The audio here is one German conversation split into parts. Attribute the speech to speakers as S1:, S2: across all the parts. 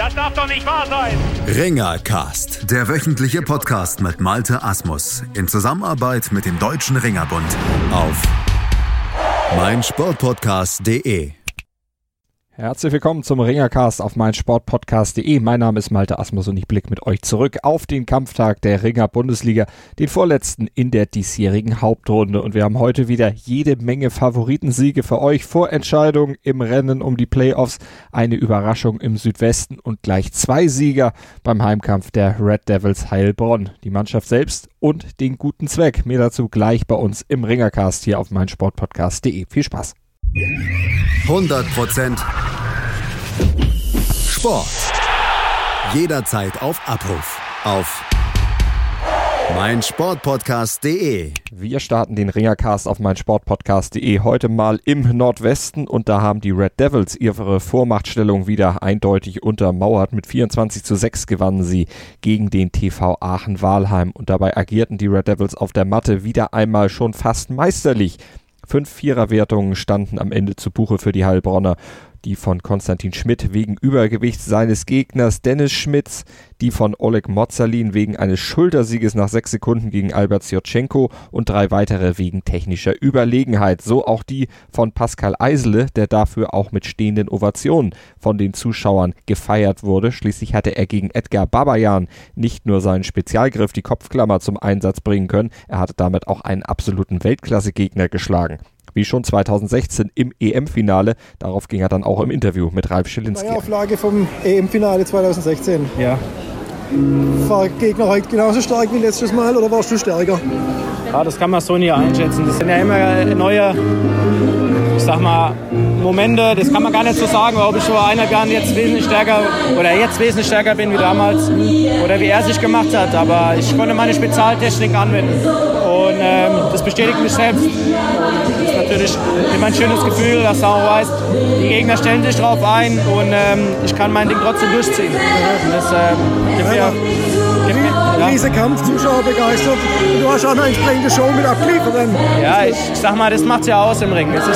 S1: Das darf doch nicht wahr sein.
S2: Ringercast, der wöchentliche Podcast mit Malte Asmus in Zusammenarbeit mit dem Deutschen Ringerbund auf meinsportpodcast.de.
S3: Herzlich willkommen zum Ringercast auf meinsportpodcast.de. Mein Name ist Malte Asmus und ich blicke mit euch zurück auf den Kampftag der Ringer Bundesliga, den vorletzten in der diesjährigen Hauptrunde. Und wir haben heute wieder jede Menge Favoritensiege für euch, Vorentscheidungen im Rennen um die Playoffs, eine Überraschung im Südwesten und gleich zwei Sieger beim Heimkampf der Red Devils Heilbronn. Die Mannschaft selbst und den guten Zweck. Mehr dazu gleich bei uns im Ringercast hier auf meinsportpodcast.de. Viel Spaß.
S2: 100% Sport. Jederzeit auf Abruf. Auf meinsportpodcast.de.
S3: Wir starten den Ringercast auf meinsportpodcast.de heute mal im Nordwesten und da haben die Red Devils ihre Vormachtstellung wieder eindeutig untermauert. Mit 24 zu 6 gewannen sie gegen den TV Aachen-Walheim und dabei agierten die Red Devils auf der Matte wieder einmal schon fast meisterlich. Fünf Viererwertungen standen am Ende zu Buche für die Heilbronner die von Konstantin Schmidt wegen Übergewichts seines Gegners Dennis Schmitz, die von Oleg Mozalin wegen eines Schultersieges nach sechs Sekunden gegen Albert Sjotschenko und drei weitere wegen technischer Überlegenheit. So auch die von Pascal Eisele, der dafür auch mit stehenden Ovationen von den Zuschauern gefeiert wurde. Schließlich hatte er gegen Edgar Babayan nicht nur seinen Spezialgriff, die Kopfklammer, zum Einsatz bringen können, er hatte damit auch einen absoluten Weltklasse-Gegner geschlagen wie schon 2016 im EM-Finale. Darauf ging er dann auch im Interview mit Ralf Schilinski.
S4: Auflage vom EM-Finale 2016.
S3: Ja.
S4: War Gegner heute genauso stark wie letztes Mal oder warst du stärker?
S5: Ja, das kann man so nie einschätzen. Das sind ja immer neue, ich sag mal, Momente. Das kann man gar nicht so sagen, ob ich vor eineinhalb Jahren jetzt wesentlich stärker oder jetzt wesentlich stärker bin wie damals oder wie er sich gemacht hat. Aber ich konnte meine Spezialtechnik anwenden und ähm, das bestätigt mich selbst. Und das ist natürlich immer ein schönes Gefühl, dass du auch weißt, die Gegner stellen sich drauf ein und ähm, ich kann mein Ding trotzdem durchziehen. Und das ähm, gibt mir ja.
S4: Riese Kampf, Zuschauer begeistert. Und du hast auch eine entsprechende Show mit abgeliefert.
S5: Ja, ich, sag mal, das macht ja aus im Ring. Ist,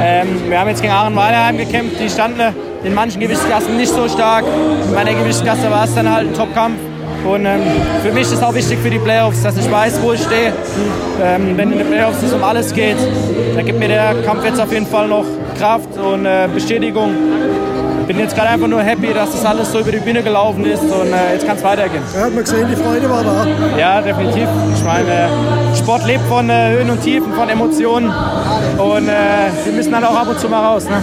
S5: ähm, wir haben jetzt gegen Aachen Walheim gekämpft, die standen in manchen Gewichtsklassen nicht so stark. In meiner Gewichtsklasse war es dann halt ein Top-Kampf. Und ähm, für mich ist auch wichtig für die Playoffs, dass ich weiß, wo ich stehe. Ähm, wenn in den Playoffs es um alles geht, dann gibt mir der Kampf jetzt auf jeden Fall noch Kraft und äh, Bestätigung. Bin jetzt gerade einfach nur happy, dass das alles so über die Bühne gelaufen ist und äh, jetzt kann es weitergehen.
S4: Ja, hat man gesehen, die Freude war da.
S5: Ja, definitiv. Ich meine, Sport lebt von äh, Höhen und Tiefen, von Emotionen und äh, wir müssen dann auch ab und zu mal raus. Ne?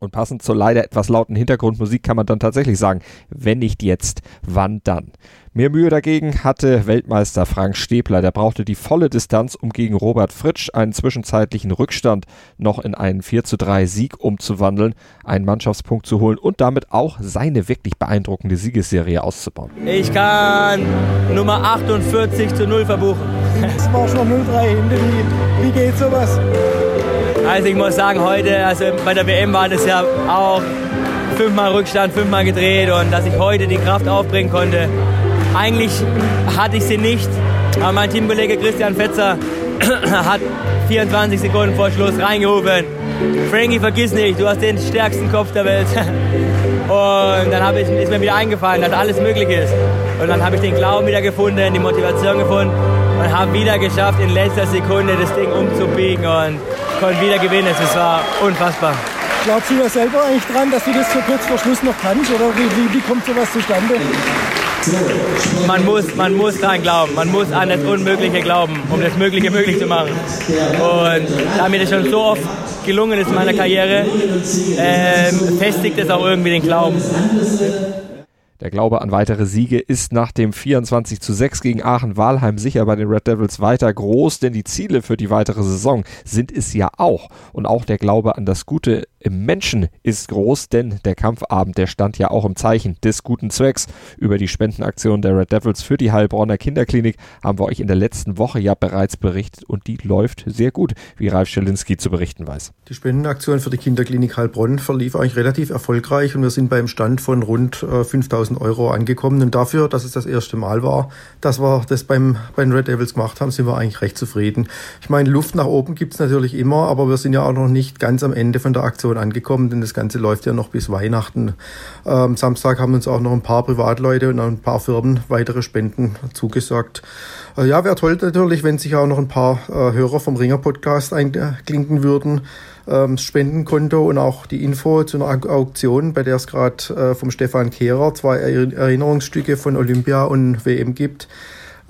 S3: Und passend zur leider etwas lauten Hintergrundmusik kann man dann tatsächlich sagen, wenn nicht jetzt, wann dann? Mehr Mühe dagegen hatte Weltmeister Frank Stäbler. Der brauchte die volle Distanz, um gegen Robert Fritsch einen zwischenzeitlichen Rückstand noch in einen 4 zu 3 Sieg umzuwandeln, einen Mannschaftspunkt zu holen und damit auch seine wirklich beeindruckende Siegesserie auszubauen.
S6: Ich kann Nummer 48 zu 0 verbuchen.
S4: Das war schon 0-3 hinter. Wie, wie geht sowas?
S6: Also ich muss sagen, heute, also bei der WM war das ja auch fünfmal Rückstand, fünfmal gedreht und dass ich heute die Kraft aufbringen konnte. Eigentlich hatte ich sie nicht, aber mein Teamkollege Christian Fetzer hat 24 Sekunden vor Schluss reingerufen. Frankie, vergiss nicht, du hast den stärksten Kopf der Welt. Und dann ich, ist mir wieder eingefallen, dass alles möglich ist. Und dann habe ich den Glauben wieder gefunden, die Motivation gefunden und habe wieder geschafft, in letzter Sekunde das Ding umzubiegen und konnte wieder gewinnen. Es war unfassbar.
S4: Glaubst du ja selber eigentlich dran, dass du das so kurz vor Schluss noch kannst? Oder wie, wie, wie kommt sowas zustande?
S6: Man muss, man muss daran glauben. Man muss an das Unmögliche glauben, um das Mögliche möglich zu machen. Und da mir das schon so oft gelungen ist in meiner Karriere, ähm, festigt es auch irgendwie den Glauben.
S3: Der Glaube an weitere Siege ist nach dem 24 zu 6 gegen Aachen-Walheim sicher bei den Red Devils weiter groß, denn die Ziele für die weitere Saison sind es ja auch. Und auch der Glaube an das Gute im Menschen ist groß, denn der Kampfabend, der stand ja auch im Zeichen des guten Zwecks. Über die Spendenaktion der Red Devils für die Heilbronner Kinderklinik haben wir euch in der letzten Woche ja bereits berichtet und die läuft sehr gut, wie Ralf Schelinski zu berichten weiß.
S7: Die Spendenaktion für die Kinderklinik Heilbronn verlief eigentlich relativ erfolgreich und wir sind beim Stand von rund äh, 5000 Euro angekommen und dafür, dass es das erste Mal war, dass wir das beim, bei den Red Devils gemacht haben, sind wir eigentlich recht zufrieden. Ich meine, Luft nach oben gibt es natürlich immer, aber wir sind ja auch noch nicht ganz am Ende von der Aktion Aktion angekommen, denn das Ganze läuft ja noch bis Weihnachten. Ähm, Samstag haben uns auch noch ein paar Privatleute und ein paar Firmen weitere Spenden zugesagt. Äh, ja, wäre toll natürlich, wenn sich auch noch ein paar äh, Hörer vom Ringer Podcast einklinken würden. Ähm, Spendenkonto und auch die Info zu einer Auktion, bei der es gerade äh, vom Stefan Kehrer zwei Erinnerungsstücke von Olympia und WM gibt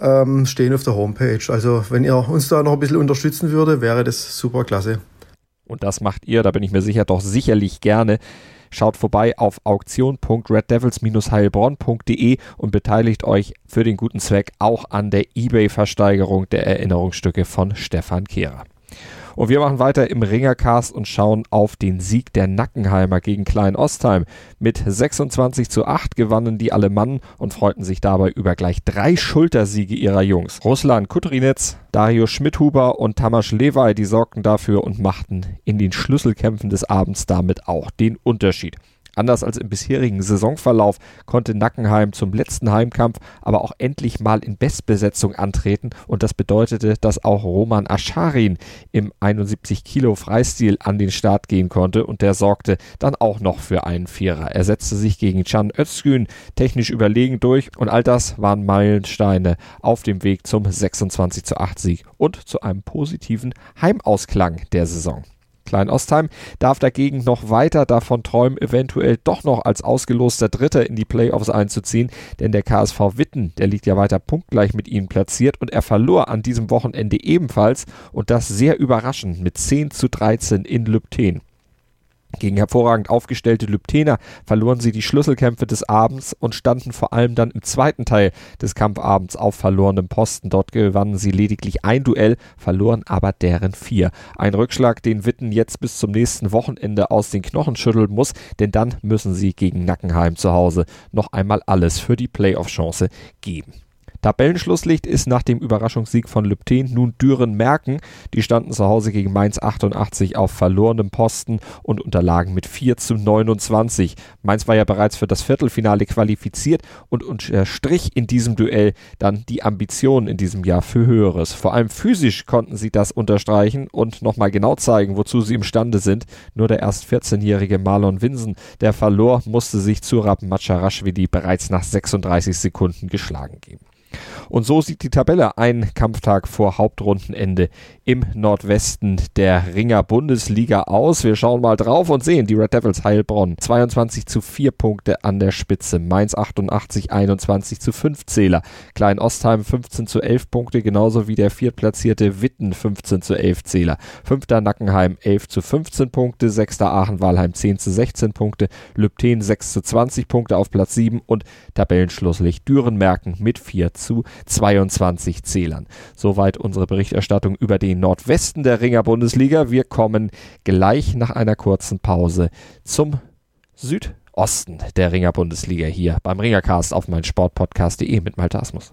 S7: ähm, stehen auf der Homepage. Also wenn ihr uns da noch ein bisschen unterstützen würde, wäre das super klasse.
S3: Und das macht ihr, da bin ich mir sicher, doch sicherlich gerne. Schaut vorbei auf auktion.reddevils-heilbronn.de und beteiligt euch für den guten Zweck auch an der eBay-Versteigerung der Erinnerungsstücke von Stefan Kehrer. Und wir machen weiter im Ringercast und schauen auf den Sieg der Nackenheimer gegen Klein Ostheim. Mit 26 zu 8 gewannen die Alemannen und freuten sich dabei über gleich drei Schultersiege ihrer Jungs. Ruslan Kutrinetz, Dario Schmidhuber und Tamas Lewey, die sorgten dafür und machten in den Schlüsselkämpfen des Abends damit auch den Unterschied. Anders als im bisherigen Saisonverlauf konnte Nackenheim zum letzten Heimkampf aber auch endlich mal in Bestbesetzung antreten und das bedeutete, dass auch Roman Ascharin im 71 Kilo Freistil an den Start gehen konnte und der sorgte dann auch noch für einen Vierer. Er setzte sich gegen Can Özgün technisch überlegen durch und all das waren Meilensteine auf dem Weg zum 26 zu 8 Sieg und zu einem positiven Heimausklang der Saison. Klein-Ostheim darf dagegen noch weiter davon träumen, eventuell doch noch als ausgeloster Dritter in die Playoffs einzuziehen, denn der KSV Witten, der liegt ja weiter punktgleich mit ihnen platziert und er verlor an diesem Wochenende ebenfalls und das sehr überraschend mit 10 zu 13 in Lübten. Gegen hervorragend aufgestellte Lübtener verloren sie die Schlüsselkämpfe des Abends und standen vor allem dann im zweiten Teil des Kampfabends auf verlorenem Posten. Dort gewannen sie lediglich ein Duell, verloren aber deren vier. Ein Rückschlag, den Witten jetzt bis zum nächsten Wochenende aus den Knochen schütteln muss, denn dann müssen sie gegen Nackenheim zu Hause noch einmal alles für die Playoff-Chance geben. Tabellenschlusslicht ist nach dem Überraschungssieg von Lübten nun Düren-Merken. Die standen zu Hause gegen Mainz 88 auf verlorenem Posten und unterlagen mit 4 zu 29. Mainz war ja bereits für das Viertelfinale qualifiziert und unterstrich in diesem Duell dann die Ambitionen in diesem Jahr für Höheres. Vor allem physisch konnten sie das unterstreichen und nochmal genau zeigen, wozu sie imstande sind. Nur der erst 14-jährige Marlon Winsen, der verlor, musste sich zu Rappen Macharashvili bereits nach 36 Sekunden geschlagen geben. Und so sieht die Tabelle ein Kampftag vor Hauptrundenende im Nordwesten der Ringer Bundesliga aus. Wir schauen mal drauf und sehen die Red Devils Heilbronn 22 zu 4 Punkte an der Spitze. Mainz 88 21 zu 5 Zähler. Klein Ostheim 15 zu 11 Punkte, genauso wie der viertplatzierte Witten 15 zu 11 Zähler. Fünfter Nackenheim 11 zu 15 Punkte, sechster Aachen-Walheim 10 zu 16 Punkte, Lübten 6 zu 20 Punkte auf Platz 7 und Tabellenschlusslicht Dürenmerken mit 4 zu 22 Zählern. Soweit unsere Berichterstattung über den Nordwesten der Ringer Bundesliga. Wir kommen gleich nach einer kurzen Pause zum Südosten der Ringer Bundesliga hier beim Ringercast auf mein Sportpodcast.de mit Malte Asmus.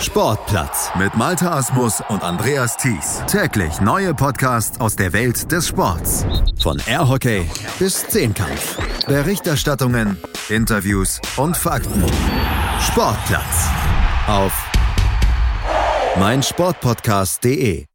S2: Sportplatz mit Malta Asmus und Andreas Thies. Täglich neue Podcasts aus der Welt des Sports. Von Airhockey bis Zehnkampf. Berichterstattungen, Interviews und Fakten. Sportplatz auf meinsportpodcast.de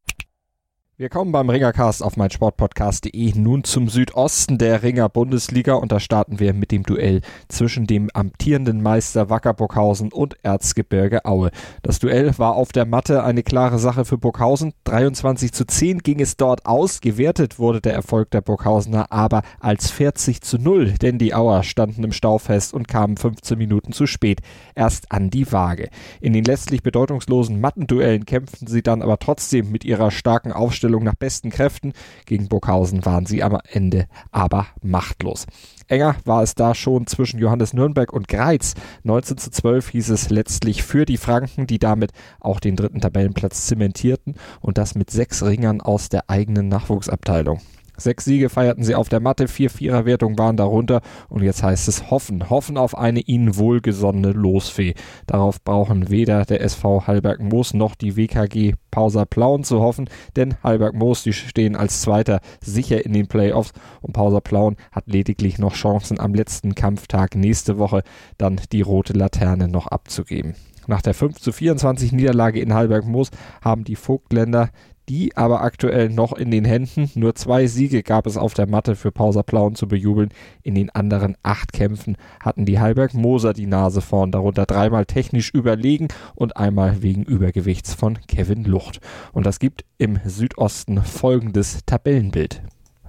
S3: Wir kommen beim Ringercast auf meinsportpodcast.de nun zum Südosten der Ringer Bundesliga und da starten wir mit dem Duell zwischen dem amtierenden Meister Wacker Burghausen und Erzgebirge Aue. Das Duell war auf der Matte eine klare Sache für Burghausen. 23 zu 10 ging es dort aus. Gewertet wurde der Erfolg der Burghausener aber als 40 zu 0, denn die Auer standen im Stau fest und kamen 15 Minuten zu spät erst an die Waage. In den letztlich bedeutungslosen Mattenduellen kämpften sie dann aber trotzdem mit ihrer starken Aufstellung Aufstellung nach besten Kräften. Gegen Burghausen waren sie am Ende aber machtlos. Enger war es da schon zwischen Johannes Nürnberg und Greiz. 19 zu 12 hieß es letztlich für die Franken, die damit auch den dritten Tabellenplatz zementierten und das mit sechs Ringern aus der eigenen Nachwuchsabteilung. Sechs Siege feierten sie auf der Matte, vier Viererwertungen waren darunter und jetzt heißt es hoffen, hoffen auf eine ihnen wohlgesonnene Losfee. Darauf brauchen weder der SV Halberg Moos noch die WKG Pausa Plauen zu hoffen, denn Halberg Moos, die stehen als Zweiter sicher in den Playoffs und Pausa Plauen hat lediglich noch Chancen am letzten Kampftag nächste Woche dann die rote Laterne noch abzugeben. Nach der 5 zu 24 Niederlage in Halberg Moos haben die Vogtländer die aber aktuell noch in den Händen. Nur zwei Siege gab es auf der Matte für Pauser Plauen zu bejubeln. In den anderen acht Kämpfen hatten die Halberg Moser die Nase vorn, darunter dreimal technisch überlegen und einmal wegen Übergewichts von Kevin Lucht. Und das gibt im Südosten folgendes Tabellenbild.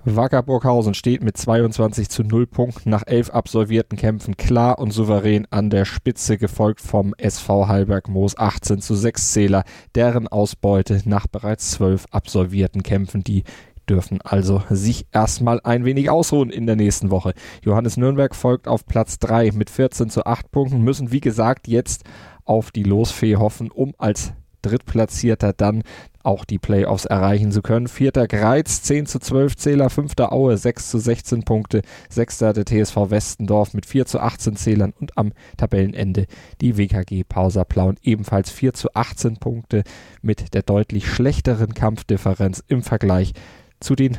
S3: Wacker Burghausen steht mit 22 zu 0 Punkten nach elf absolvierten Kämpfen klar und souverän an der Spitze, gefolgt vom SV Halberg Moos 18 zu 6 Zähler, deren Ausbeute nach bereits zwölf absolvierten Kämpfen, die dürfen also sich erstmal ein wenig ausruhen in der nächsten Woche. Johannes Nürnberg folgt auf Platz 3 mit 14 zu 8 Punkten, müssen wie gesagt jetzt auf die Losfee hoffen, um als Drittplatzierter dann auch die Playoffs erreichen zu können. Vierter Greiz, 10 zu 12 Zähler, fünfter Aue, 6 zu 16 Punkte, sechster der TSV Westendorf mit 4 zu 18 Zählern und am Tabellenende die WKG Pauser Plauen ebenfalls 4 zu 18 Punkte mit der deutlich schlechteren Kampfdifferenz im Vergleich zu den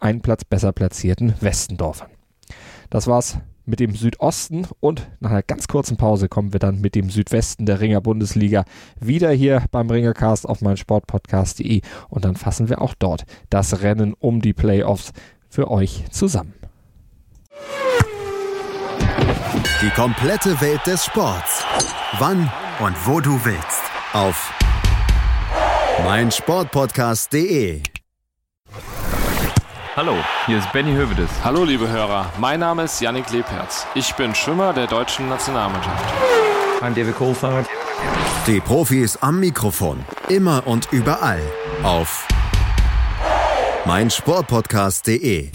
S3: einen Platz besser platzierten Westendorfern. Das war's mit dem Südosten und nach einer ganz kurzen Pause kommen wir dann mit dem Südwesten der Ringer Bundesliga wieder hier beim Ringercast auf meinsportpodcast.de und dann fassen wir auch dort das Rennen um die Playoffs für euch zusammen.
S2: Die komplette Welt des Sports. Wann und wo du willst. Auf meinsportpodcast.de
S8: Hallo, hier ist Benny Hövedes.
S9: Hallo liebe Hörer, mein Name ist Yannick Lebherz. Ich bin Schwimmer der deutschen Nationalmannschaft.
S10: I'm David Coulthard.
S2: Die Profis am Mikrofon, immer und überall auf meinsportpodcast.de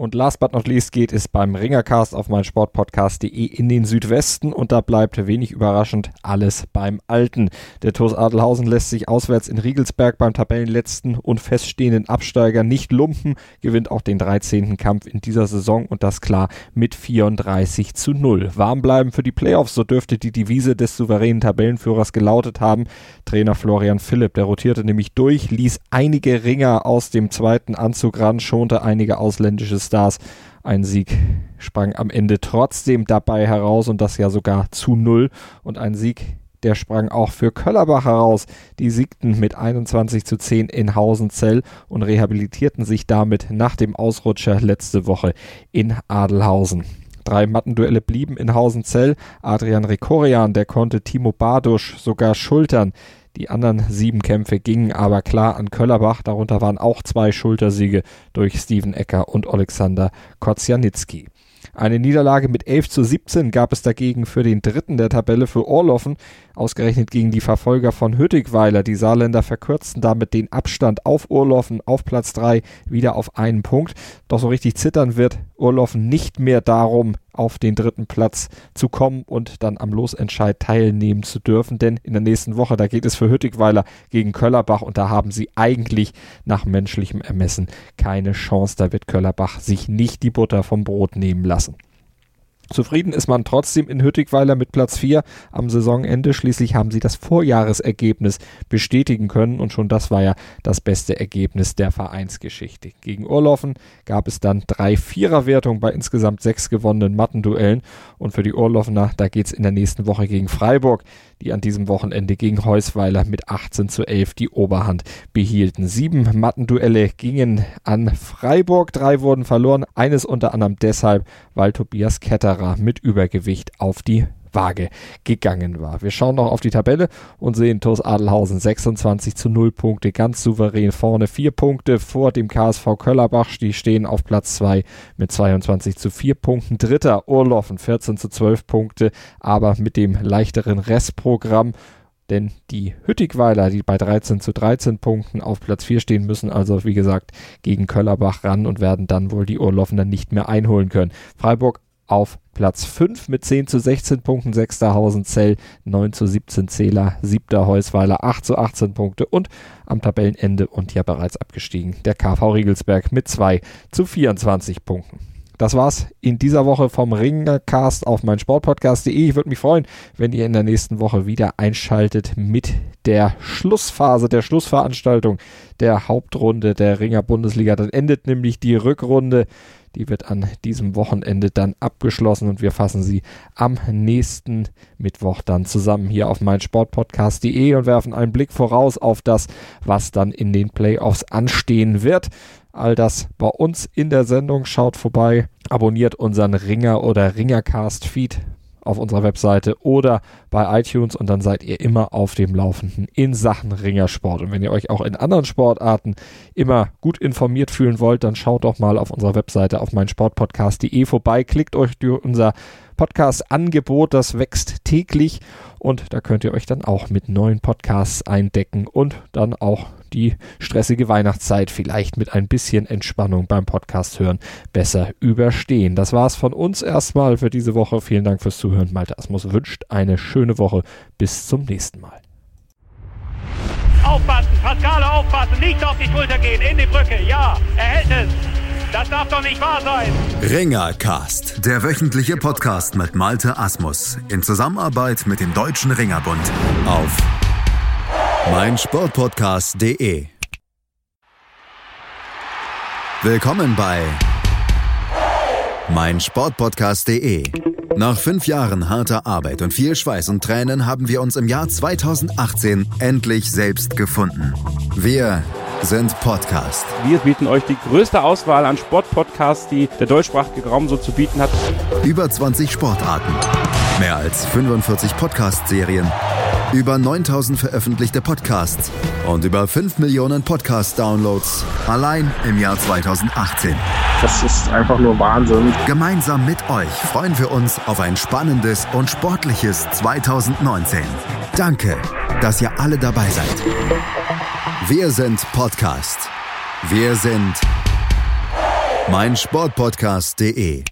S3: und last but not least geht es beim Ringercast auf mein Sportpodcast.de in den Südwesten und da bleibt wenig überraschend alles beim Alten. Der TuS Adelhausen lässt sich auswärts in Riegelsberg beim Tabellenletzten und feststehenden Absteiger nicht lumpen, gewinnt auch den 13. Kampf in dieser Saison und das klar mit 34 zu 0. Warm bleiben für die Playoffs, so dürfte die Devise des souveränen Tabellenführers gelautet haben. Trainer Florian Philipp, der rotierte nämlich durch, ließ einige Ringer aus dem zweiten Anzug ran, schonte einige ausländische Stars. Ein Sieg sprang am Ende trotzdem dabei heraus und das ja sogar zu null. Und ein Sieg, der sprang auch für Köllerbach heraus. Die siegten mit 21 zu 10 in Hausenzell und rehabilitierten sich damit nach dem Ausrutscher letzte Woche in Adelhausen. Drei Mattenduelle blieben in Hausenzell. Adrian Rekorian, der konnte Timo Badusch sogar schultern. Die anderen sieben Kämpfe gingen aber klar an Köllerbach. Darunter waren auch zwei Schultersiege durch Steven Ecker und Alexander Kozianitzki. Eine Niederlage mit 11 zu 17 gab es dagegen für den dritten der Tabelle für Orloffen, ausgerechnet gegen die Verfolger von Hüttigweiler. Die Saarländer verkürzten damit den Abstand auf Orloffen auf Platz 3 wieder auf einen Punkt. Doch so richtig zittern wird Orloffen nicht mehr darum, auf den dritten Platz zu kommen und dann am Losentscheid teilnehmen zu dürfen. Denn in der nächsten Woche, da geht es für Hüttigweiler gegen Köllerbach und da haben sie eigentlich nach menschlichem Ermessen keine Chance. Da wird Köllerbach sich nicht die Butter vom Brot nehmen lassen. Zufrieden ist man trotzdem in Hüttigweiler mit Platz 4 am Saisonende. Schließlich haben sie das Vorjahresergebnis bestätigen können und schon das war ja das beste Ergebnis der Vereinsgeschichte. Gegen Urlaufen gab es dann drei Viererwertungen bei insgesamt sechs gewonnenen Mattenduellen und für die Urlaufener, da geht es in der nächsten Woche gegen Freiburg, die an diesem Wochenende gegen Heusweiler mit 18 zu 11 die Oberhand behielten. Sieben Mattenduelle gingen an Freiburg, drei wurden verloren, eines unter anderem deshalb, weil Tobias Ketterer mit Übergewicht auf die Waage gegangen war. Wir schauen noch auf die Tabelle und sehen TuS Adelhausen 26 zu 0 Punkte, ganz souverän vorne. Vier Punkte vor dem KSV Köllerbach. Die stehen auf Platz 2 mit 22 zu 4 Punkten. Dritter Urloffen 14 zu 12 Punkte, aber mit dem leichteren Restprogramm denn die Hüttigweiler, die bei 13 zu 13 Punkten auf Platz 4 stehen, müssen also, wie gesagt, gegen Köllerbach ran und werden dann wohl die Urlaufenden nicht mehr einholen können. Freiburg auf Platz 5 mit 10 zu 16 Punkten, 6. Hausenzell, 9 zu 17 Zähler, 7. Heusweiler, 8 zu 18 Punkte und am Tabellenende und ja bereits abgestiegen der KV Riegelsberg mit 2 zu 24 Punkten. Das war's in dieser Woche vom Ringercast auf mein Sportpodcast.de. Ich würde mich freuen, wenn ihr in der nächsten Woche wieder einschaltet mit der Schlussphase, der Schlussveranstaltung der Hauptrunde der Ringer Bundesliga. Dann endet nämlich die Rückrunde die wird an diesem Wochenende dann abgeschlossen und wir fassen sie am nächsten Mittwoch dann zusammen hier auf meinsportpodcast.de und werfen einen Blick voraus auf das, was dann in den Playoffs anstehen wird. All das bei uns in der Sendung. Schaut vorbei, abonniert unseren Ringer oder Ringercast-Feed auf unserer Webseite oder bei iTunes und dann seid ihr immer auf dem Laufenden in Sachen Ringersport. Und wenn ihr euch auch in anderen Sportarten immer gut informiert fühlen wollt, dann schaut doch mal auf unserer Webseite auf meinsportpodcast.de vorbei, klickt euch durch unser Podcast-Angebot, das wächst täglich und da könnt ihr euch dann auch mit neuen Podcasts eindecken und dann auch die stressige Weihnachtszeit vielleicht mit ein bisschen Entspannung beim Podcast hören besser überstehen. Das war's von uns erstmal für diese Woche. Vielen Dank fürs Zuhören. Malte Asmus wünscht eine schöne Woche. Bis zum nächsten Mal.
S1: Aufpassen, Pascale aufpassen, nicht auf die Schulter gehen, in die Brücke, ja, er hält es. Das darf doch nicht wahr sein.
S2: Ringercast, der wöchentliche Podcast mit Malte Asmus in Zusammenarbeit mit dem Deutschen Ringerbund auf meinsportpodcast.de. Willkommen bei meinsportpodcast.de. Nach fünf Jahren harter Arbeit und viel Schweiß und Tränen haben wir uns im Jahr 2018 endlich selbst gefunden. Wir sind Podcast.
S11: Wir bieten euch die größte Auswahl an Sportpodcasts, die der deutschsprachige Raum so zu bieten hat.
S2: Über 20 Sportarten, mehr als 45 Podcast-Serien, über 9000 veröffentlichte Podcasts und über 5 Millionen Podcast-Downloads allein im Jahr 2018.
S12: Das ist einfach nur Wahnsinn.
S2: Gemeinsam mit euch freuen wir uns auf ein spannendes und sportliches 2019. Danke, dass ihr alle dabei seid. Wir sind Podcast. Wir sind meinsportpodcast.de.